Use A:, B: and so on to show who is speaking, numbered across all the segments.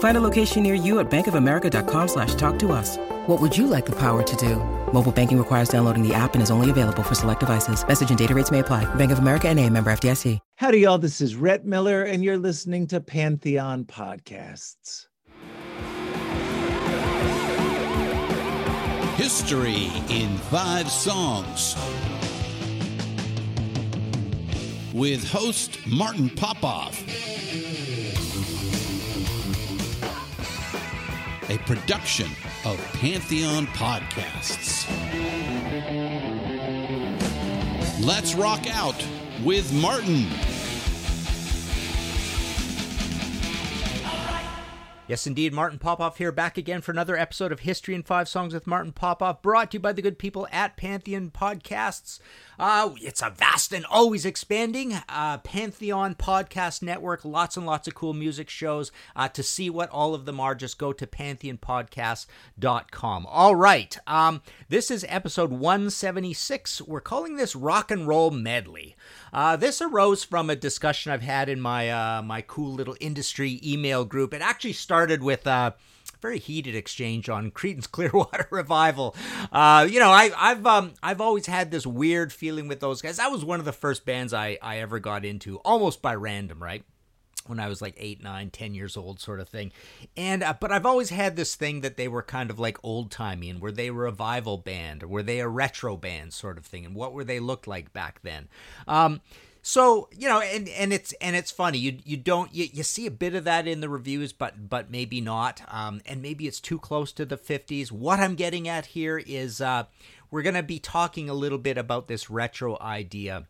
A: Find a location near you at bankofamerica.com slash talk to us. What would you like the power to do? Mobile banking requires downloading the app and is only available for select devices. Message and data rates may apply. Bank of America and a member FDIC.
B: Howdy, y'all. This is Rhett Miller, and you're listening to Pantheon Podcasts.
C: History in Five Songs with host Martin Popoff. a production of Pantheon Podcasts. Let's rock out with Martin.
B: Yes, indeed, Martin Popoff here, back again for another episode of History in Five Songs with Martin Popoff, brought to you by the good people at Pantheon Podcasts. Uh, it's a vast and always expanding uh, Pantheon Podcast Network. Lots and lots of cool music shows. Uh, to see what all of them are, just go to pantheonpodcast.com. All right, um, this is episode 176. We're calling this Rock and Roll Medley. Uh, this arose from a discussion I've had in my uh, my cool little industry email group. It actually started with. Uh, very heated exchange on Creedence Clearwater Revival. Uh, you know, I, have um, I've always had this weird feeling with those guys. That was one of the first bands I I ever got into, almost by random, right? when I was like eight, nine, ten years old, sort of thing. And uh, but I've always had this thing that they were kind of like old timey, and were they a revival band, or were they a retro band, sort of thing, and what were they looked like back then? Um, so you know and and it's and it's funny you you don't you, you see a bit of that in the reviews but but maybe not um and maybe it's too close to the 50s what i'm getting at here is uh we're going to be talking a little bit about this retro idea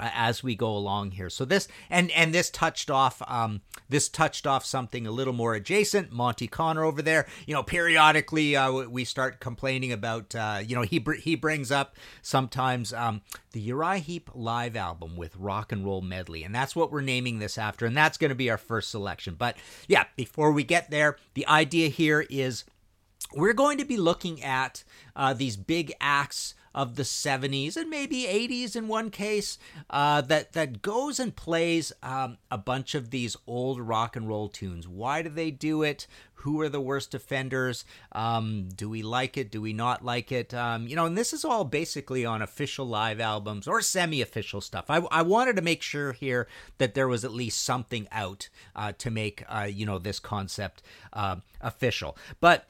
B: as we go along here. So this and and this touched off um, this touched off something a little more adjacent. Monty Connor over there, you know, periodically uh, we start complaining about uh, you know he br- he brings up sometimes um, the Uriah Heep live album with rock and roll medley, and that's what we're naming this after, and that's going to be our first selection. But yeah, before we get there, the idea here is we're going to be looking at uh, these big acts of the 70s and maybe 80s in one case uh, that that goes and plays um, a bunch of these old rock and roll tunes. Why do they do it? Who are the worst offenders? Um, do we like it? Do we not like it? Um, you know, and this is all basically on official live albums or semi-official stuff. I, I wanted to make sure here that there was at least something out uh, to make uh, you know this concept uh, official, but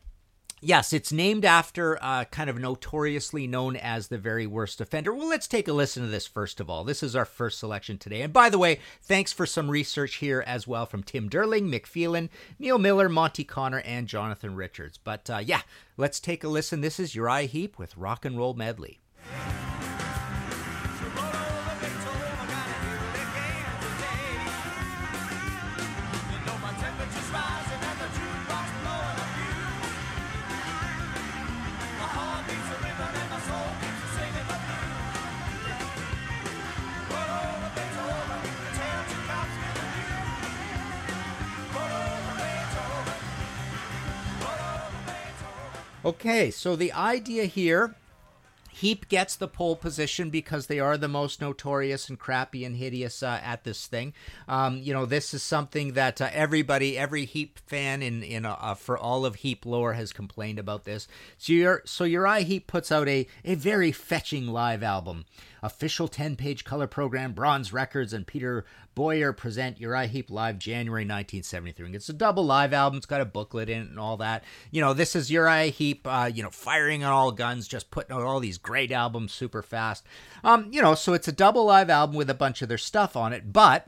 B: Yes, it's named after uh, kind of notoriously known as the very worst offender. Well, let's take a listen to this first of all. This is our first selection today. And by the way, thanks for some research here as well from Tim Derling, Mick Phelan, Neil Miller, Monty Connor, and Jonathan Richards. But uh, yeah, let's take a listen. This is Uriah Heep with Rock and Roll Medley. Okay, so the idea here Heep gets the pole position because they are the most notorious and crappy and hideous uh, at this thing. Um, you know, this is something that uh, everybody, every Heep fan in in uh, uh for all of Heep lore has complained about this. So your so I Heep puts out a a very fetching live album official 10 page color program, Bronze Records, and Peter Boyer present Uriah Heep live January 1973. it's a double live album. It's got a booklet in it and all that. You know, this is Uriah Heep, uh, you know, firing on all guns, just putting out all these great albums super fast. Um, you know, so it's a double live album with a bunch of their stuff on it, but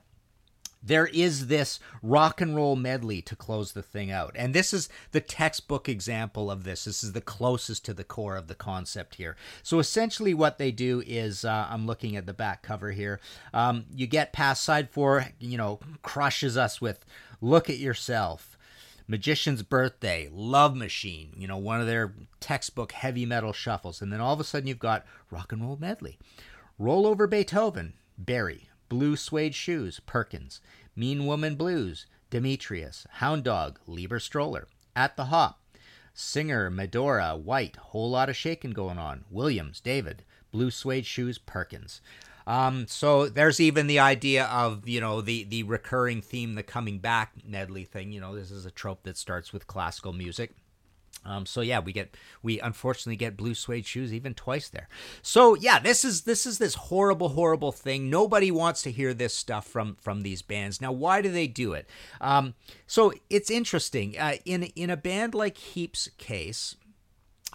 B: there is this rock and roll medley to close the thing out. And this is the textbook example of this. This is the closest to the core of the concept here. So essentially, what they do is uh, I'm looking at the back cover here. Um, you get past side four, you know, crushes us with look at yourself. Magician's Birthday, Love Machine, you know, one of their textbook heavy metal shuffles. And then all of a sudden you've got Rock and Roll Medley. Roll over Beethoven, Berry, Blue Suede Shoes, Perkins. Mean Woman Blues, Demetrius. Hound Dog, Leiber Stoller. At the Hop, Singer, Medora, White. Whole lot of shaking going on. Williams, David. Blue Suede Shoes, Perkins. Um, so there's even the idea of you know the the recurring theme, the coming back medley thing. You know, this is a trope that starts with classical music. Um, so yeah, we get we unfortunately get blue suede shoes even twice there. So yeah, this is this is this horrible horrible thing. Nobody wants to hear this stuff from from these bands. Now why do they do it? Um, so it's interesting. Uh, in in a band like Heep's case,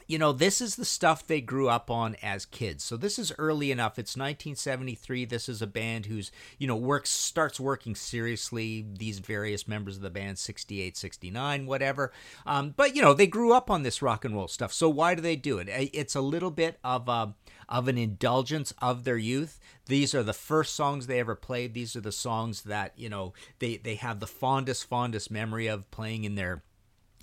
B: you know, this is the stuff they grew up on as kids. So this is early enough. It's 1973. This is a band who's, you know, works starts working seriously. These various members of the band, 68, 69, whatever. Um, but you know, they grew up on this rock and roll stuff. So why do they do it? It's a little bit of a of an indulgence of their youth. These are the first songs they ever played. These are the songs that you know they they have the fondest fondest memory of playing in their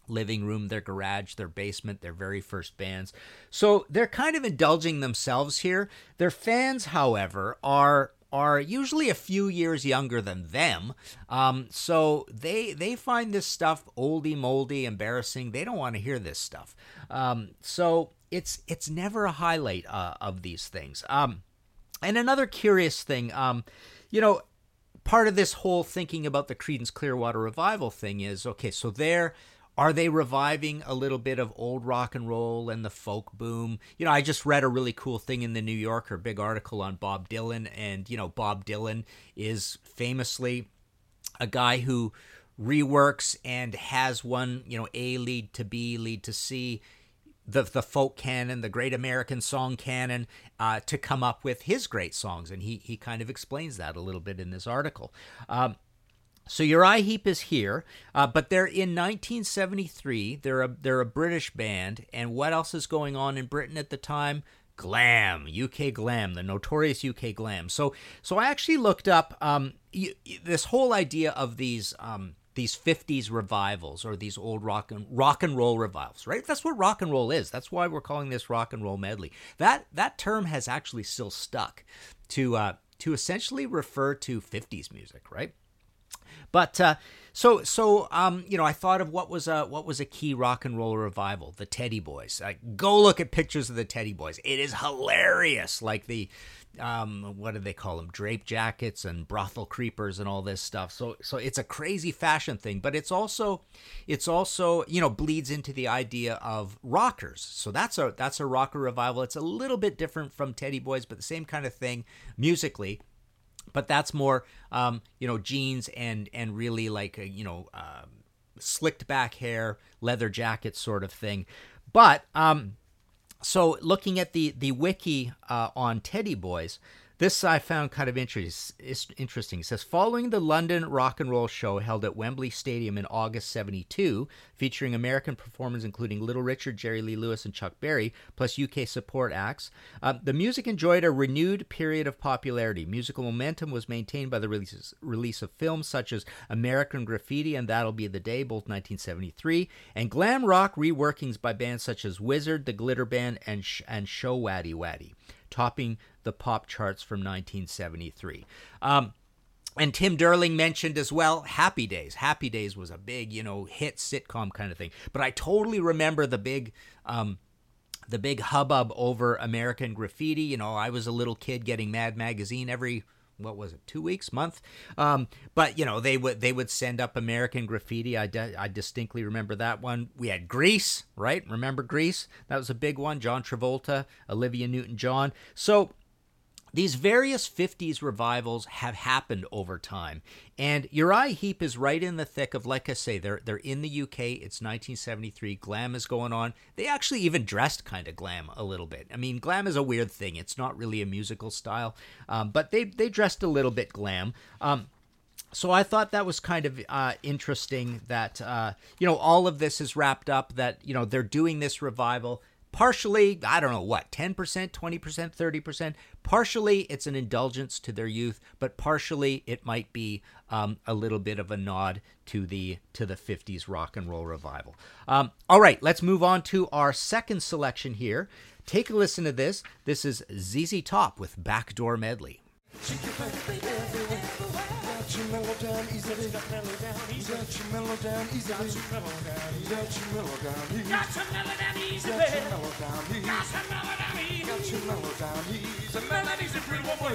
B: living room, their garage, their basement, their very first bands. So they're kind of indulging themselves here. Their fans, however, are are usually a few years younger than them. Um, so they they find this stuff oldie moldy, embarrassing. They don't want to hear this stuff. Um, so it's it's never a highlight uh, of these things. Um, and another curious thing, um, you know, part of this whole thinking about the Creedence Clearwater Revival thing is okay. So they're are they reviving a little bit of old rock and roll and the folk boom? You know, I just read a really cool thing in the New Yorker, big article on Bob Dylan. And, you know, Bob Dylan is famously a guy who reworks and has one, you know, A lead to B, lead to C the the folk canon, the great American song canon, uh, to come up with his great songs, and he he kind of explains that a little bit in this article. Um, so Uriah Heep is here, uh, but they're in 1973. They're a they're a British band, and what else is going on in Britain at the time? Glam, UK glam, the notorious UK glam. So so I actually looked up um, you, this whole idea of these. Um, these 50s revivals or these old rock and rock and roll revivals right that's what rock and roll is that's why we're calling this rock and roll medley that that term has actually still stuck to uh, to essentially refer to 50s music right but uh, so so um, you know, I thought of what was a what was a key rock and roll revival, the Teddy Boys. go look at pictures of the Teddy Boys. It is hilarious. Like the um, what do they call them? Drape jackets and brothel creepers and all this stuff. So, so it's a crazy fashion thing, but it's also, it's also, you know, bleeds into the idea of rockers. So that's a that's a rocker revival. It's a little bit different from Teddy Boys, but the same kind of thing musically but that's more um, you know jeans and and really like a, you know um, slicked back hair leather jacket sort of thing but um, so looking at the the wiki uh, on teddy boys this I found kind of interesting. It says Following the London rock and roll show held at Wembley Stadium in August 72, featuring American performers including Little Richard, Jerry Lee Lewis, and Chuck Berry, plus UK support acts, uh, the music enjoyed a renewed period of popularity. Musical momentum was maintained by the releases, release of films such as American Graffiti and That'll Be the Day, both 1973, and glam rock reworkings by bands such as Wizzard, The Glitter Band, and, Sh- and Showaddywaddy topping the pop charts from 1973. Um, and Tim Derling mentioned as well Happy Days. Happy Days was a big, you know, hit sitcom kind of thing. But I totally remember the big um, the big hubbub over American Graffiti. You know, I was a little kid getting Mad Magazine every what was it two weeks month um, but you know they would they would send up american graffiti I, I distinctly remember that one we had grease right remember grease that was a big one john travolta olivia newton john so these various 50s revivals have happened over time. And Uriah Heep is right in the thick of, like I say, they're, they're in the UK. It's 1973. Glam is going on. They actually even dressed kind of glam a little bit. I mean, glam is a weird thing, it's not really a musical style, um, but they, they dressed a little bit glam. Um, so I thought that was kind of uh, interesting that, uh, you know, all of this is wrapped up, that, you know, they're doing this revival partially, I don't know what, 10%, 20%, 30%. Partially, it's an indulgence to their youth, but partially, it might be um, a little bit of a nod to the to the 50s rock and roll revival. Um, all right, let's move on to our second selection here. Take a listen to this. This is ZZ Top with Backdoor Medley. Got mellow down easily. Got mellow down easily. Got mellow down easily. Got mellow down easily. Got mellow down easily. Got mellow down easily. Got mellow down easily. Got mellow down easily. The melody's a pretty one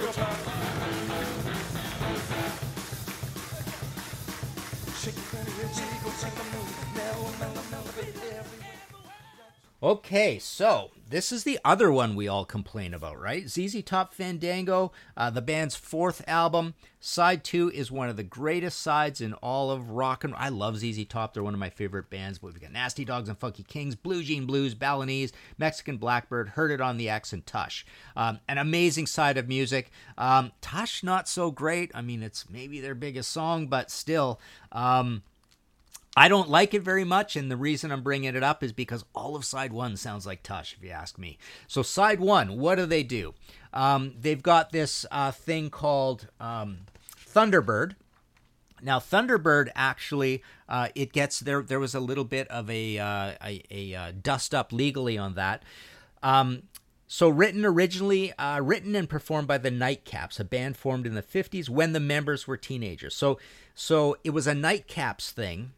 B: your Okay, so this is the other one we all complain about, right? ZZ Top Fandango, uh, the band's fourth album. Side two is one of the greatest sides in all of rock and. I love ZZ Top; they're one of my favorite bands. But we've got Nasty Dogs and Funky Kings, Blue Jean Blues, Balinese, Mexican Blackbird, Heard It on the X, and Tush. Um, an amazing side of music. Um, Tush not so great. I mean, it's maybe their biggest song, but still. Um, I don't like it very much, and the reason I'm bringing it up is because all of side one sounds like Tush, if you ask me. So, side one, what do they do? Um, they've got this uh, thing called um, Thunderbird. Now, Thunderbird actually, uh, it gets there. There was a little bit of a uh, a, a uh, dust up legally on that. Um, so, written originally, uh, written and performed by the Nightcaps, a band formed in the '50s when the members were teenagers. So, so it was a Nightcaps thing,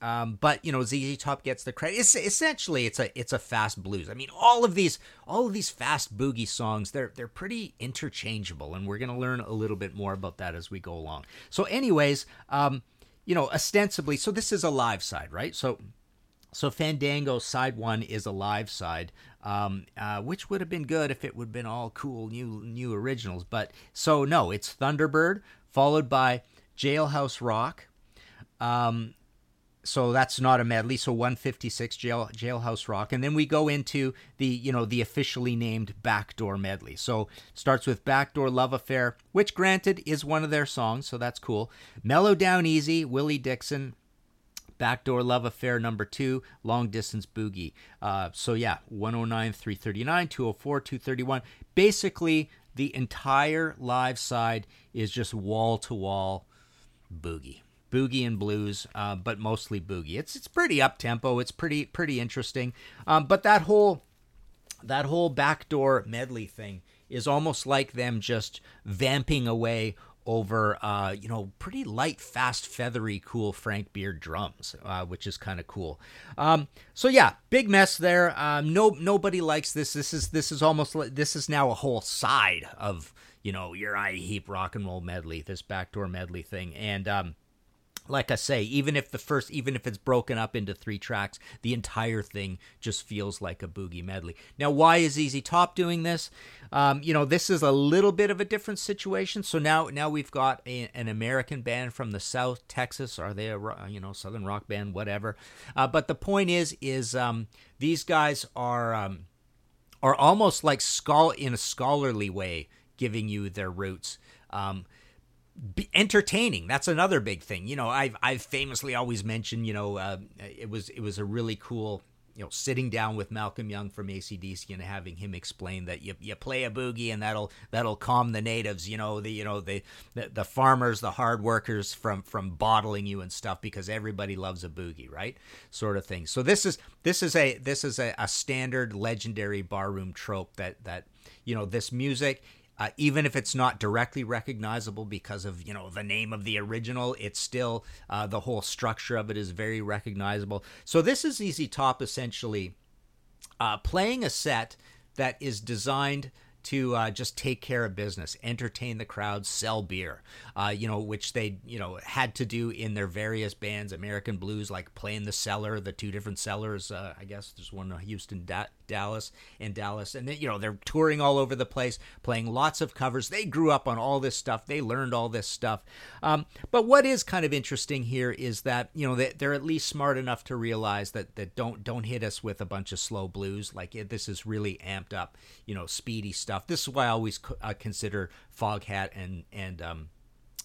B: um, but you know, ZZ Top gets the credit. It's, essentially, it's a it's a fast blues. I mean, all of these all of these fast boogie songs they're they're pretty interchangeable, and we're gonna learn a little bit more about that as we go along. So, anyways, um, you know, ostensibly, so this is a live side, right? So. So Fandango side one is a live side, um, uh, which would have been good if it would have been all cool new new originals. But so no, it's Thunderbird followed by Jailhouse Rock, um, so that's not a medley. So 156 jail jailhouse rock, and then we go into the you know the officially named backdoor medley. So starts with backdoor love affair, which granted is one of their songs, so that's cool. Mellow down easy, Willie Dixon. Backdoor Love Affair number two, Long Distance Boogie. Uh, so, yeah, 109, 339, 204, 231. Basically, the entire live side is just wall to wall boogie boogie and blues, uh, but mostly boogie. It's it's pretty up tempo. It's pretty pretty interesting. Um, but that whole that whole backdoor medley thing is almost like them just vamping away over uh, you know pretty light, fast, feathery, cool Frank Beard drums, uh, which is kind of cool. Um, so yeah, big mess there. Um, no, nobody likes this. This is this is almost like, this is now a whole side of you know your Uriah Heep rock and roll medley, this backdoor medley thing, and um, like I say, even if the first, even if it's broken up into three tracks, the entire thing just feels like a boogie medley. Now, why is ZZ Top doing this? Um, you know, this is a little bit of a different situation. So now, now we've got a, an American band from the South, Texas. Are they a you know Southern rock band, whatever? Uh, but the point is, is um, these guys are um, are almost like scholar in a scholarly way, giving you their roots. Um, entertaining. That's another big thing. You know, I've I've famously always mentioned. You know, uh, it was it was a really cool. You know, sitting down with Malcolm Young from ACDC and having him explain that you, you play a boogie and that'll that'll calm the natives. You know the you know the, the the farmers, the hard workers from from bottling you and stuff because everybody loves a boogie, right? Sort of thing. So this is this is a this is a, a standard legendary barroom trope that that you know this music uh, even if it's not directly recognizable because of you know the name of the original it's still uh, the whole structure of it is very recognizable so this is ZZ Top essentially uh, playing a set that is designed to uh, just take care of business, entertain the crowd, sell beer, uh, you know, which they, you know, had to do in their various bands, American Blues, like playing the cellar, the two different cellars, uh, I guess there's one in uh, Houston, da- Dallas, and Dallas. And, you know, they're touring all over the place, playing lots of covers. They grew up on all this stuff. They learned all this stuff. Um, but what is kind of interesting here is that, you know, they, they're at least smart enough to realize that, that don't, don't hit us with a bunch of slow blues. Like this is really amped up, you know, speedy stuff stuff. This is why I always uh, consider Foghat and and um,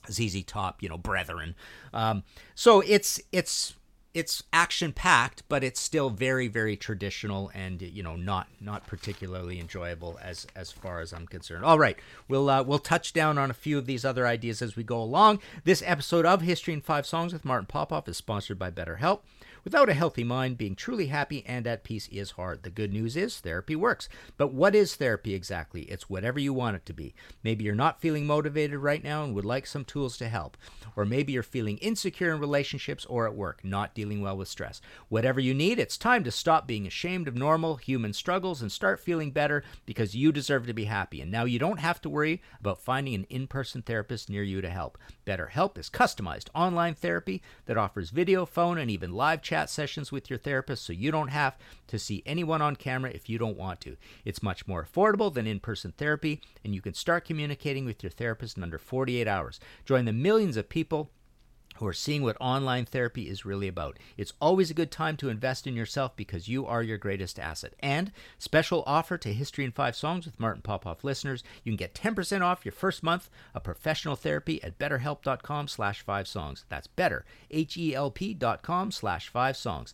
B: ZZ Top, you know, brethren. Um, so it's it's it's action packed, but it's still very very traditional and you know not not particularly enjoyable as as far as I'm concerned. All right, we'll uh, we'll touch down on a few of these other ideas as we go along. This episode of History in Five Songs with Martin Popoff is sponsored by BetterHelp. Without a healthy mind, being truly happy and at peace is hard. The good news is therapy works. But what is therapy exactly? It's whatever you want it to be. Maybe you're not feeling motivated right now and would like some tools to help. Or maybe you're feeling insecure in relationships or at work, not dealing well with stress. Whatever you need, it's time to stop being ashamed of normal human struggles and start feeling better because you deserve to be happy. And now you don't have to worry about finding an in person therapist near you to help. BetterHelp is customized online therapy that offers video, phone, and even live chat chat sessions with your therapist so you don't have to see anyone on camera if you don't want to. It's much more affordable than in person therapy, and you can start communicating with your therapist in under 48 hours. Join the millions of people who are seeing what online therapy is really about. It's always a good time to invest in yourself because you are your greatest asset. And special offer to History in 5 Songs with Martin Popoff listeners, you can get 10% off your first month of professional therapy at betterhelp.com slash 5 songs. That's better, H-E-L-P dot com slash 5 songs.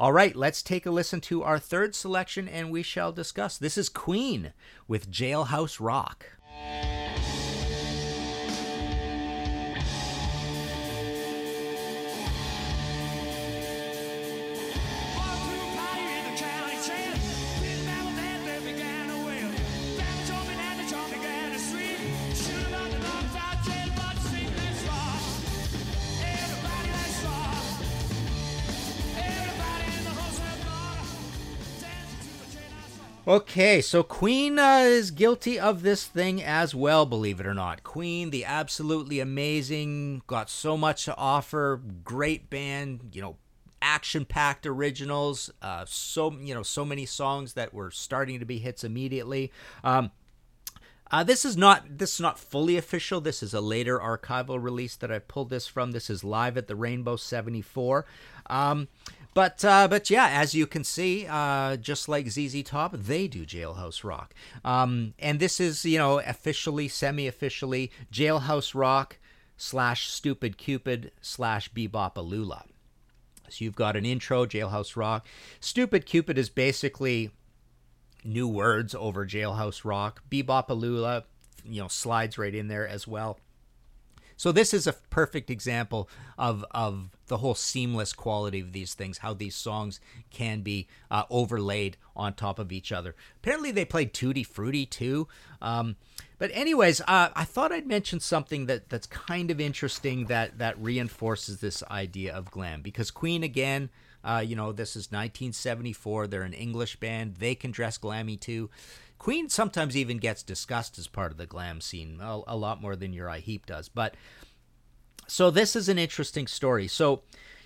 B: All right, let's take a listen to our third selection and we shall discuss. This is Queen with Jailhouse Rock. Okay, so Queen uh, is guilty of this thing as well, believe it or not. Queen, the absolutely amazing, got so much to offer, great band, you know, action-packed originals, uh, so you know, so many songs that were starting to be hits immediately. Um, uh, this is not this is not fully official. This is a later archival release that I pulled this from. This is live at the Rainbow '74. But uh, but yeah, as you can see, uh, just like ZZ Top, they do Jailhouse Rock, um, and this is you know officially, semi-officially Jailhouse Rock slash Stupid Cupid slash Lula. So you've got an intro, Jailhouse Rock. Stupid Cupid is basically new words over Jailhouse Rock. Lula, you know, slides right in there as well. So this is a perfect example of of the whole seamless quality of these things, how these songs can be uh, overlaid on top of each other. Apparently, they played Tutti Frutti too. Um, but anyways, uh, I thought I'd mention something that that's kind of interesting that that reinforces this idea of glam because Queen again. Uh, you know, this is 1974. They're an English band. They can dress glammy too. Queen sometimes even gets discussed as part of the glam scene a, a lot more than Uriah Heep does. But so this is an interesting story. So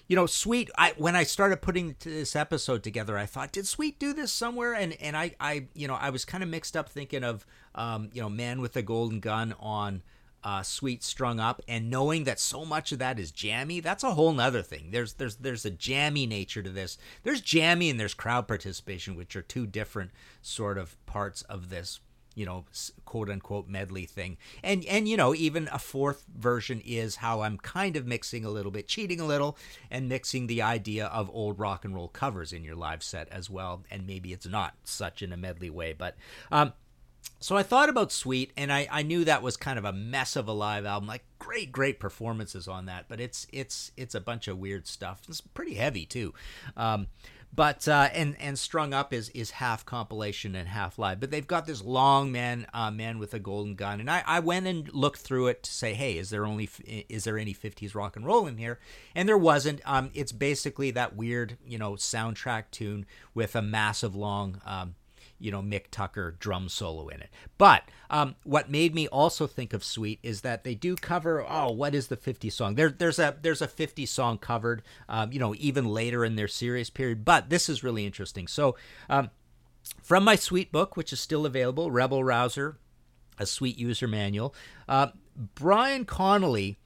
B: you know, Sweet. I when I started putting this episode together, I thought, did Sweet do this somewhere? And and I I you know I was kind of mixed up thinking of um, you know Man with a Golden Gun on uh, Sweet strung up and knowing that so much of that is jammy that's a whole nother thing there's there's there's a jammy nature to this there's jammy and there's crowd participation which are two different sort of parts of this you know quote unquote medley thing and and you know even a fourth version is how i'm kind of mixing a little bit cheating a little and mixing the idea of old rock and roll covers in your live set as well and maybe it's not such in a medley way but um so I thought about Sweet, and I, I knew that was kind of a mess of a live album. Like great, great performances on that, but it's it's it's a bunch of weird stuff. It's pretty heavy too, um, but uh, and and strung up is is half compilation and half live. But they've got this long man uh, man with a golden gun, and I, I went and looked through it to say, hey, is there only is there any fifties rock and roll in here? And there wasn't. Um, it's basically that weird you know soundtrack tune with a massive long. Um, you know Mick Tucker drum solo in it. But um, what made me also think of Sweet is that they do cover oh what is the 50 song? There there's a there's a 50 song covered um, you know even later in their series period. But this is really interesting. So um, from my Sweet book, which is still available, Rebel Rouser, a Sweet user manual, uh, Brian Connolly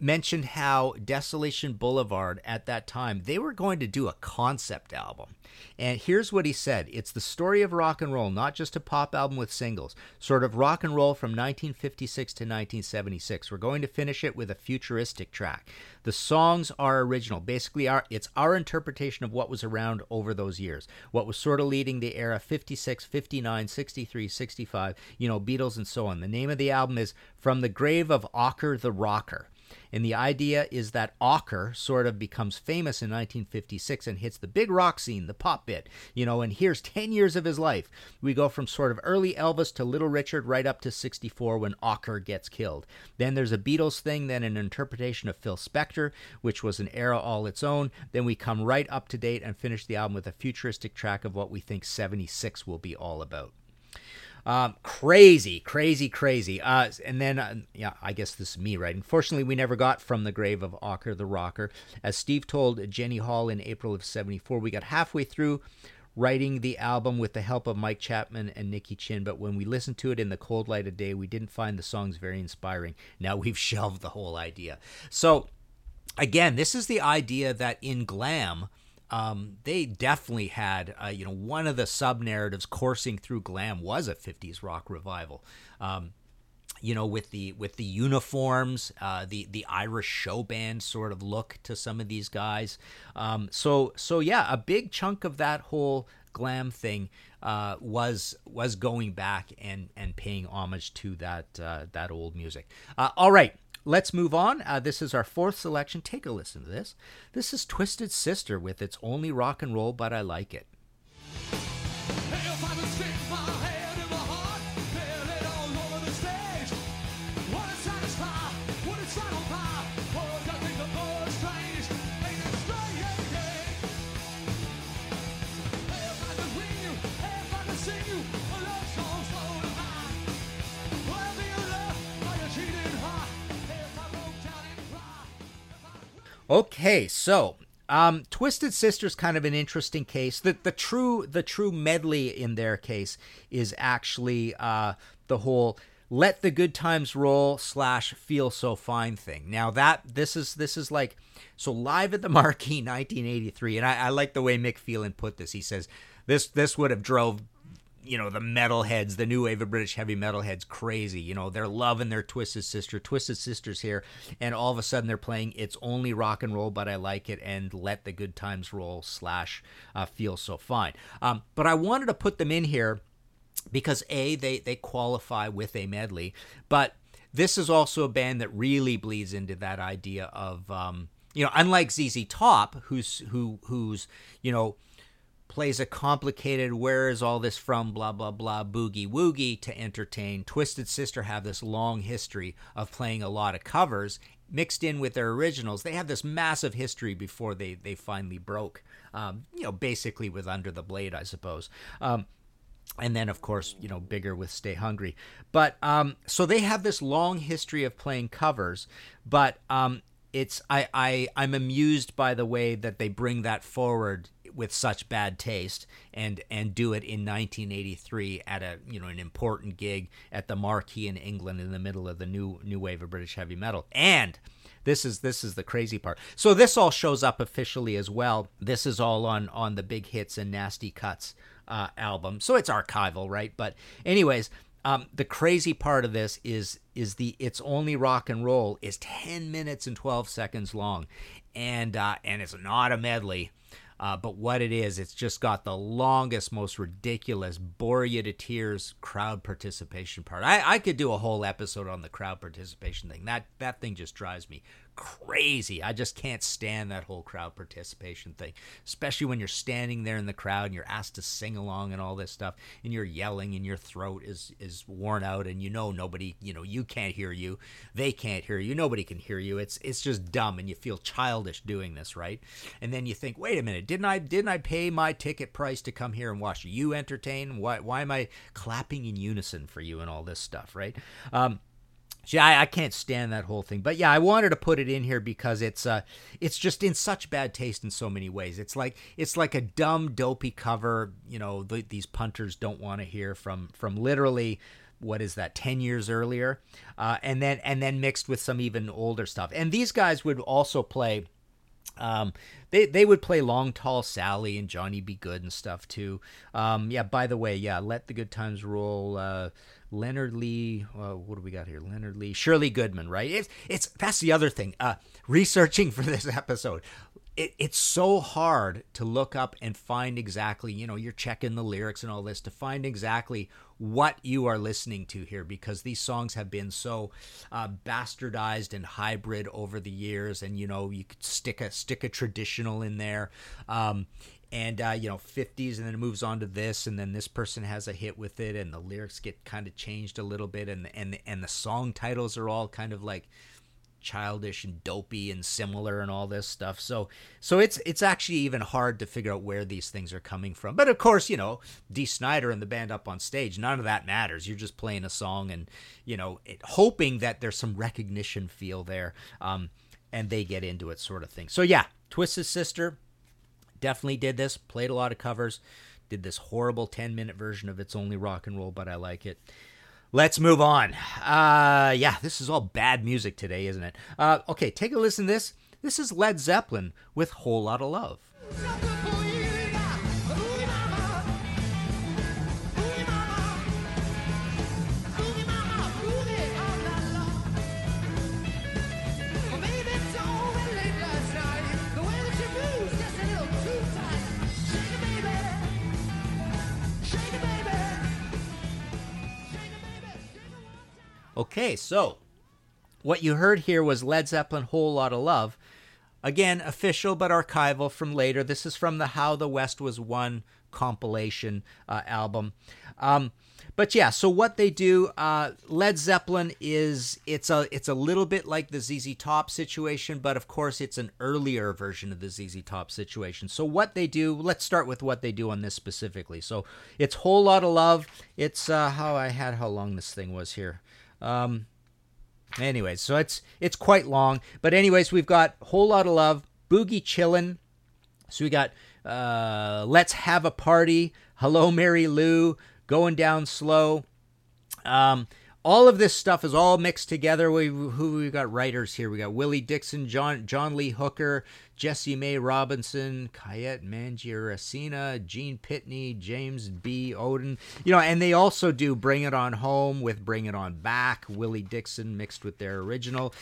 B: mentioned how Desolation Boulevard at that time they were going to do a concept album. And here's what he said It's the story of rock and roll, not just a pop album with singles, sort of rock and roll from 1956 to 1976. We're going to finish it with a futuristic track. The songs are original. Basically, our, it's our interpretation of what was around over those years, what was sort of leading the era 56, 59, 63, 65, you know, Beatles and so on. The name of the album is From the Grave of Ocker the Rocker. And the idea is that Ocker sort of becomes famous in 1956 and hits the big rock scene, the pop bit, you know, and here's 10 years of his life. We go from sort of early Elvis to Little Richard right up to 64 when Ocker gets killed. Then there's a Beatles thing, then an interpretation of Phil Spector, which was an era all its own. Then we come right up to date and finish the album with a futuristic track of what we think 76 will be all about. Um, crazy, crazy, crazy. Uh, and then, uh, yeah, I guess this is me, right? Unfortunately, we never got from the grave of Ocker the Rocker. As Steve told Jenny Hall in April of 74, we got halfway through writing the album with the help of Mike Chapman and Nicky Chinn, but when we listened to it in the cold light of day, we didn't find the songs very inspiring. Now we've shelved the whole idea. So, again, this is the idea that in glam, um, they definitely had, uh, you know, one of the sub narratives coursing through glam was a 50s rock revival. Um, you know, with the with the uniforms, uh, the the Irish show band sort of look to some of these guys. Um, so so yeah, a big chunk of that whole glam thing uh, was was going back and and paying homage to that uh, that old music. Uh, all right, Let's move on. Uh, this is our fourth selection. Take a listen to this. This is Twisted Sister with It's Only Rock and Roll, But I Like It. Hey, Okay, so um, Twisted Sister's kind of an interesting case. The the true the true medley in their case is actually uh, the whole let the good times roll slash feel so fine thing. Now that this is this is like so live at the Marquee 1983, and I, I like the way Mick Phelan put this. He says this this would have drove you know the metalheads, the new wave of British heavy metalheads, crazy. You know they're loving their Twisted Sister, Twisted Sisters here, and all of a sudden they're playing "It's Only Rock and Roll," but I like it, and "Let the Good Times Roll" slash uh, "Feel So Fine." Um, but I wanted to put them in here because a they they qualify with a medley, but this is also a band that really bleeds into that idea of um, you know unlike ZZ Top, who's who who's you know plays a complicated where is all this from blah blah blah boogie woogie to entertain twisted sister have this long history of playing a lot of covers mixed in with their originals they have this massive history before they they finally broke um, you know basically with under the blade i suppose um, and then of course you know bigger with stay hungry but um, so they have this long history of playing covers but um, it's I, I i'm amused by the way that they bring that forward with such bad taste and and do it in 1983 at a you know an important gig at the Marquee in England in the middle of the new new wave of British heavy metal and this is this is the crazy part so this all shows up officially as well this is all on on the big hits and nasty cuts uh, album so it's archival right but anyways um, the crazy part of this is is the it's only rock and roll is 10 minutes and 12 seconds long and uh, and it's not a medley uh, but what it is, it's just got the longest, most ridiculous, bore you to tears crowd participation part. I, I could do a whole episode on the crowd participation thing. That that thing just drives me crazy. I just can't stand that whole crowd participation thing, especially when you're standing there in the crowd and you're asked to sing along and all this stuff, and you're yelling and your throat is is worn out, and you know nobody, you know you can't hear you, they can't hear you, nobody can hear you. It's it's just dumb, and you feel childish doing this, right? And then you think, wait a minute, didn't I didn't I pay my ticket price to come here and watch you entertain? Why why am I clapping in unison for you and all this stuff, right? Um, See, I, I, can't stand that whole thing. But yeah, I wanted to put it in here because it's uh it's just in such bad taste in so many ways. It's like it's like a dumb, dopey cover, you know, th- these punters don't want to hear from from literally what is that 10 years earlier uh, and then and then mixed with some even older stuff and these guys would also play um, they they would play Long Tall Sally and Johnny B. Goode and stuff too. Um, yeah. By the way, yeah. Let the Good Times Roll. Uh, Leonard Lee. Uh, what do we got here? Leonard Lee. Shirley Goodman. Right. It's it's that's the other thing. Uh, researching for this episode. It, it's so hard to look up and find exactly, you know, you're checking the lyrics and all this to find exactly what you are listening to here because these songs have been so uh, bastardized and hybrid over the years. And you know, you could stick a stick a traditional in there. Um, and uh, you know 50s and then it moves on to this and then this person has a hit with it and the lyrics get kind of changed a little bit and and and the song titles are all kind of like childish and dopey and similar and all this stuff. So so it's it's actually even hard to figure out where these things are coming from. But of course, you know, Dee Snider and the band up on stage, none of that matters. You're just playing a song and you know, it, hoping that there's some recognition feel there, um, and they get into it sort of thing. So yeah, Twisted Sister definitely did this. Played a lot of covers. Did this horrible 10 minute version of It's Only Rock and Roll, but I like it. Let's move on. Uh, yeah, this is all bad music today, isn't it? Uh, okay, take a listen to this. This is Led Zeppelin with Whole Lot of Love. Okay, so what you heard here was Led Zeppelin Whole Lot of Love. Again, official but archival from later. This is from the How the West Was Won compilation uh, album. Um, but yeah, so what they do, uh, Led Zeppelin is it's a it's a little bit like the ZZ Top situation, but of course it's an earlier version of the ZZ Top situation. So what they do, let's start with what they do on this specifically. So it's whole lot of love. It's uh, how I had how long this thing was here. Um, anyways, so it's it's quite long, but anyways, we've got whole lot of love, boogie chillin'. So we got uh, let's have a party, hello Mary Lou, going down slow. Um, all of this stuff is all mixed together. We who we got writers here. We got Willie Dixon, John John Lee Hooker, Jessie Mae Robinson, Cayet Mangiaracina, Gene Pitney, James B. Oden. You know, and they also do "Bring It On Home" with "Bring It On Back." Willie Dixon mixed with their original.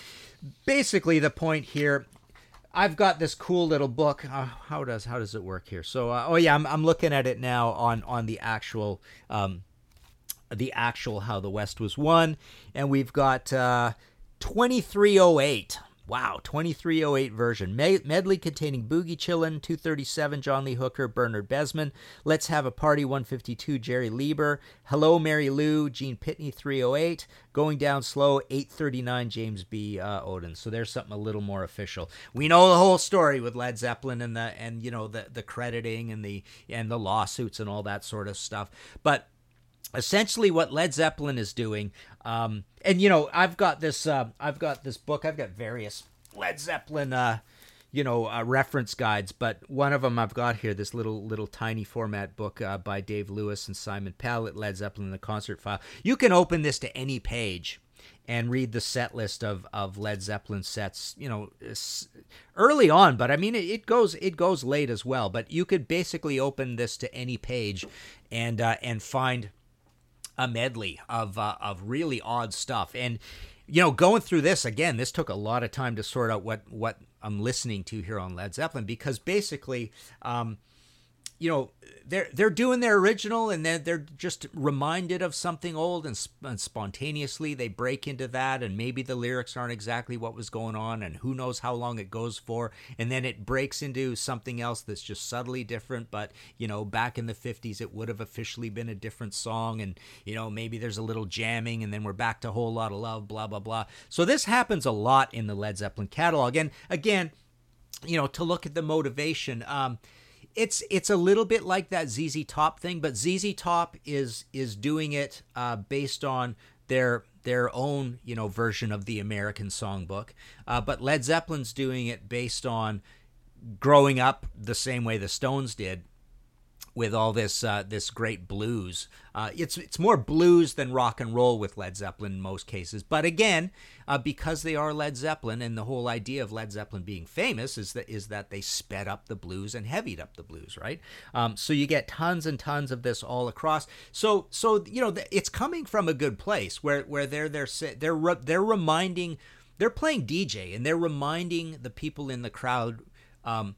B: Basically, the point here I've got this cool little book. Uh, how does how does it work here? So, uh, oh yeah, I'm, I'm looking at it now on on the actual um, the actual How the West Was Won. And we've got uh, 2308. Wow, 2308 version. Medley containing Boogie Chillin, 237, John Lee Hooker, Bernard Besman. Let's Have a Party, 152, Jerry Leiber. Hello, Mary Lou, Gene Pitney, 308. Going Down Slow, 839, James B. Uh, Oden. So there's something a little more official. We know the whole story with Led Zeppelin and the and you know the the crediting and the and the lawsuits and all that sort of stuff. But essentially what Led Zeppelin is doing. Um, and you know, I've got this, uh, I've got this book. I've got various Led Zeppelin, uh, you know, uh, reference guides. But one of them I've got here, this little little tiny format book uh, by Dave Lewis and Simon Pallett, Led Zeppelin: The Concert File. You can open this to any page and read the set list of, of Led Zeppelin sets, you know, early on, but I mean it, it goes it goes late as well, but you could basically open this to any page and uh, and find a medley of uh, of really odd stuff and you know going through this again this took a lot of time to sort out what what i'm listening to here on led zeppelin because basically um, you know they're they're doing their original and then they're, just reminded of something old and, sp- and, spontaneously they break into that and maybe the lyrics aren't exactly what was going on and who knows how long it goes for and then it breaks into something else that's just subtly different but you know back in the 50s it would have officially been a different song and you know maybe there's a little jamming and then we're back to a whole lot of love blah blah blah so this happens a lot in the led zeppelin catalog and again you know to look at the motivation um, it's it's a little bit like that ZZ Top thing, but ZZ Top is is doing it uh, based on their their own you know version of the American songbook, uh, but Led Zeppelin's doing it based on growing up the same way the Stones did, with all this uh, this great blues. Uh, it's it's more blues than rock and roll with Led Zeppelin in most cases. But again, uh, because they are Led Zeppelin, and the whole idea of Led Zeppelin being famous is that is that they sped up the blues and heavied up the blues, right? Um, so you get tons and tons of this all across. So so you know it's coming from a good place where where they're they're they're re- they're reminding they're playing DJ and they're reminding the people in the crowd. Um,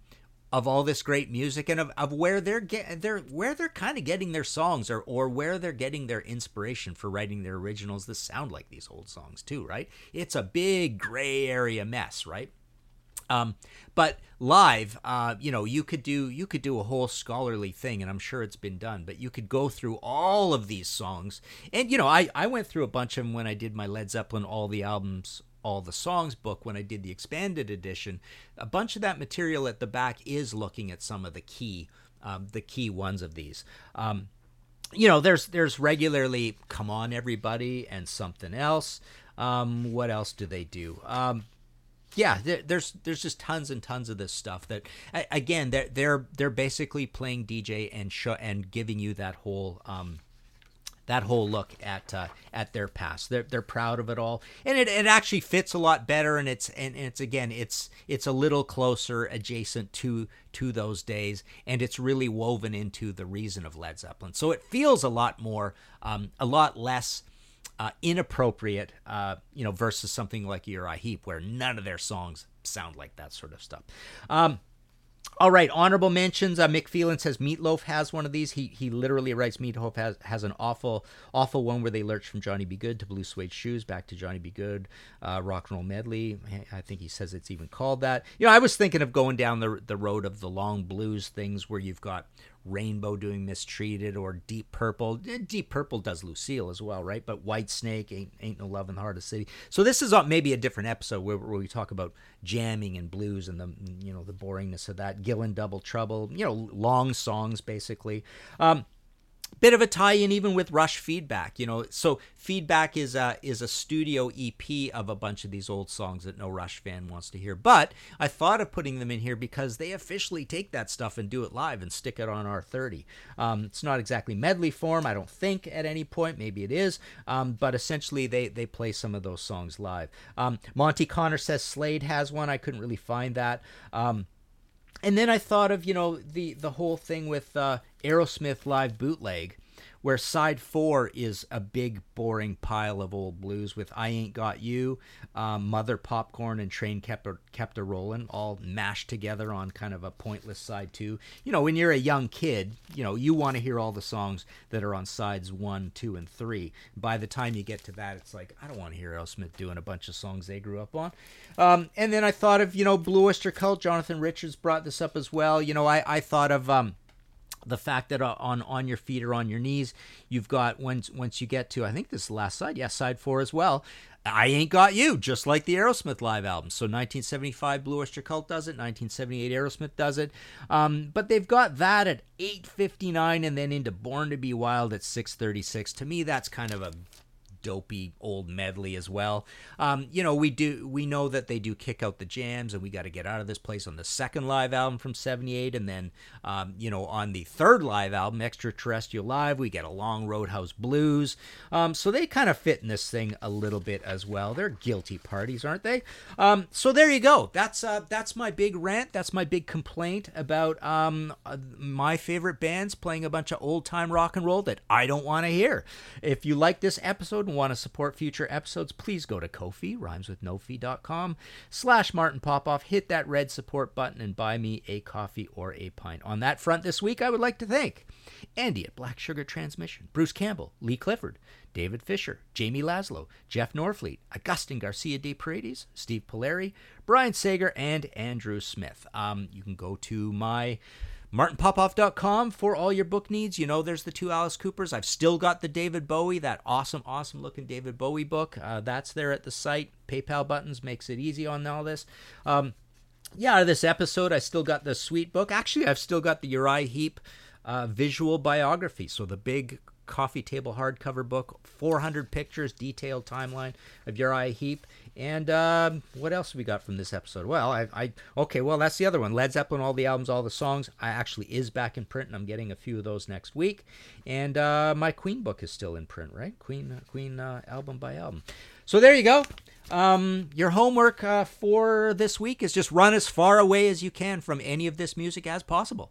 B: of all this great music and of, of where they're get they're where they're kind of getting their songs or or where they're getting their inspiration for writing their originals that sound like these old songs too, right? It's a big gray area mess, right? Um, but live, uh, you know, you could do you could do a whole scholarly thing, and I'm sure it's been done. But you could go through all of these songs, and you know, I I went through a bunch of them when I did my Led Zeppelin all the albums all the songs book when I did the expanded edition, a bunch of that material at the back is looking at some of the key um, the key ones of these. Um, you know, there's there's regularly "Come on, everybody" and something else. Um, what else do they do? Um, yeah, there, there's there's just tons and tons of this stuff that again they're they're they're basically playing DJ and show and giving you that whole um, that whole look at uh, at their past. They're they're proud of it all, and it, it actually fits a lot better. And it's and it's again it's it's a little closer adjacent to to those days, and it's really woven into the reason of Led Zeppelin. So it feels a lot more, um, a lot less. Uh, inappropriate, uh, you know, versus something like Uriah Heep, where none of their songs sound like that sort of stuff. Um, all right, honorable mentions. Uh, Mick Phelan says Meatloaf has one of these. He he literally writes Meatloaf has has an awful awful one where they lurch from Johnny B. Goode to Blue Suede Shoes back to Johnny B. Goode, uh, rock and roll medley. I think he says it's even called that. You know, I was thinking of going down the the road of the long blues things where you've got Rainbow doing Mistreated or Deep Purple. Eh, Deep Purple does Lucille as well, right? But Whitesnake ain't, ain't no love in the heart of the city. So this is maybe a different episode where, where we talk about jamming and blues and the you know the boringness of that. Gillan Double Trouble, you know, long songs basically. Um, bit of a tie-in even with Rush Feedback, you know. So Feedback is a is a studio EP of a bunch of these old songs that no Rush fan wants to hear. But I thought of putting them in here because they officially take that stuff and do it live and stick it on R30. Um, it's not exactly medley form, I don't think, at any point. Maybe it is, um, but essentially they they play some of those songs live. Um, Monty Connor says Slade has one. I couldn't really find that. Um, and then I thought of you know the the whole thing with uh, Aerosmith live bootleg where side four is a big boring pile of old blues with I Ain't Got You, um, Mother Popcorn, and Train Kept, a, kept a Rollin' all mashed together on kind of a pointless side two. You know, when you're a young kid, you know, you want to hear all the songs that are on sides one, two, and three. By the time you get to that, it's like, I don't want to hear Smith doing a bunch of songs they grew up on. Um, and then I thought of, you know, Blue Oyster Cult, Jonathan Richards brought this up as well. You know, I, I thought of. Um, the fact that uh, on on your feet or on your knees, you've got once once you get to I think this is the last side, yes, yeah, side four as well. I ain't got you, just like the Aerosmith live album. So 1975 Blue Oyster Cult does it, 1978 Aerosmith does it, um, but they've got that at 8:59 and then into Born to Be Wild at 6:36. To me, that's kind of a dopey old medley as well. Um, you know, we do we know that they do kick out the jams, and we got to get out of this place on the second live album from '78, and then um, you know on the third live album, Extraterrestrial Live, we get a long Roadhouse Blues. Um, so they kind of fit in this thing a little bit as well. They're guilty parties, aren't they? Um, so there you go. That's uh, that's my big rant. That's my big complaint about um, uh, my favorite bands playing a bunch of old time rock and roll that I don't want to hear. If you like this episode and want to support future episodes, please go to Ko-fi, rhymeswithnofee.com slash Martin Popoff. Hit that red support button and buy me a coffee or a pint. On that front this week, I would like to thank Andy at Black Sugar Transmission, Bruce Campbell, Lee Clifford, David Fisher, Jamie Laszlo, Jeff Norfleet, Augustin Garcia de Paredes, Steve Polari, Brian Sager, and Andrew Smith. Um, you can go to my martinpopoff.com for all your book needs. You know, there's the two Alice Coopers. I've still got the David Bowie, that awesome, awesome looking David Bowie book. Uh, that's there at the site. PayPal buttons makes it easy on all this. Um, yeah, out of this episode, I still got the sweet book. Actually, I've still got the Uriah Heep uh, visual biography. So the big coffee table hardcover book, 400 pictures, detailed timeline of Uriah Heep. And um, what else we got from this episode? Well, I, I, okay, well that's the other one. Led Zeppelin, all the albums, all the songs. I actually is back in print, and I'm getting a few of those next week. And uh, my Queen book is still in print, right? Queen, Queen uh, album by album. So there you go. Um, your homework uh, for this week is just run as far away as you can from any of this music as possible.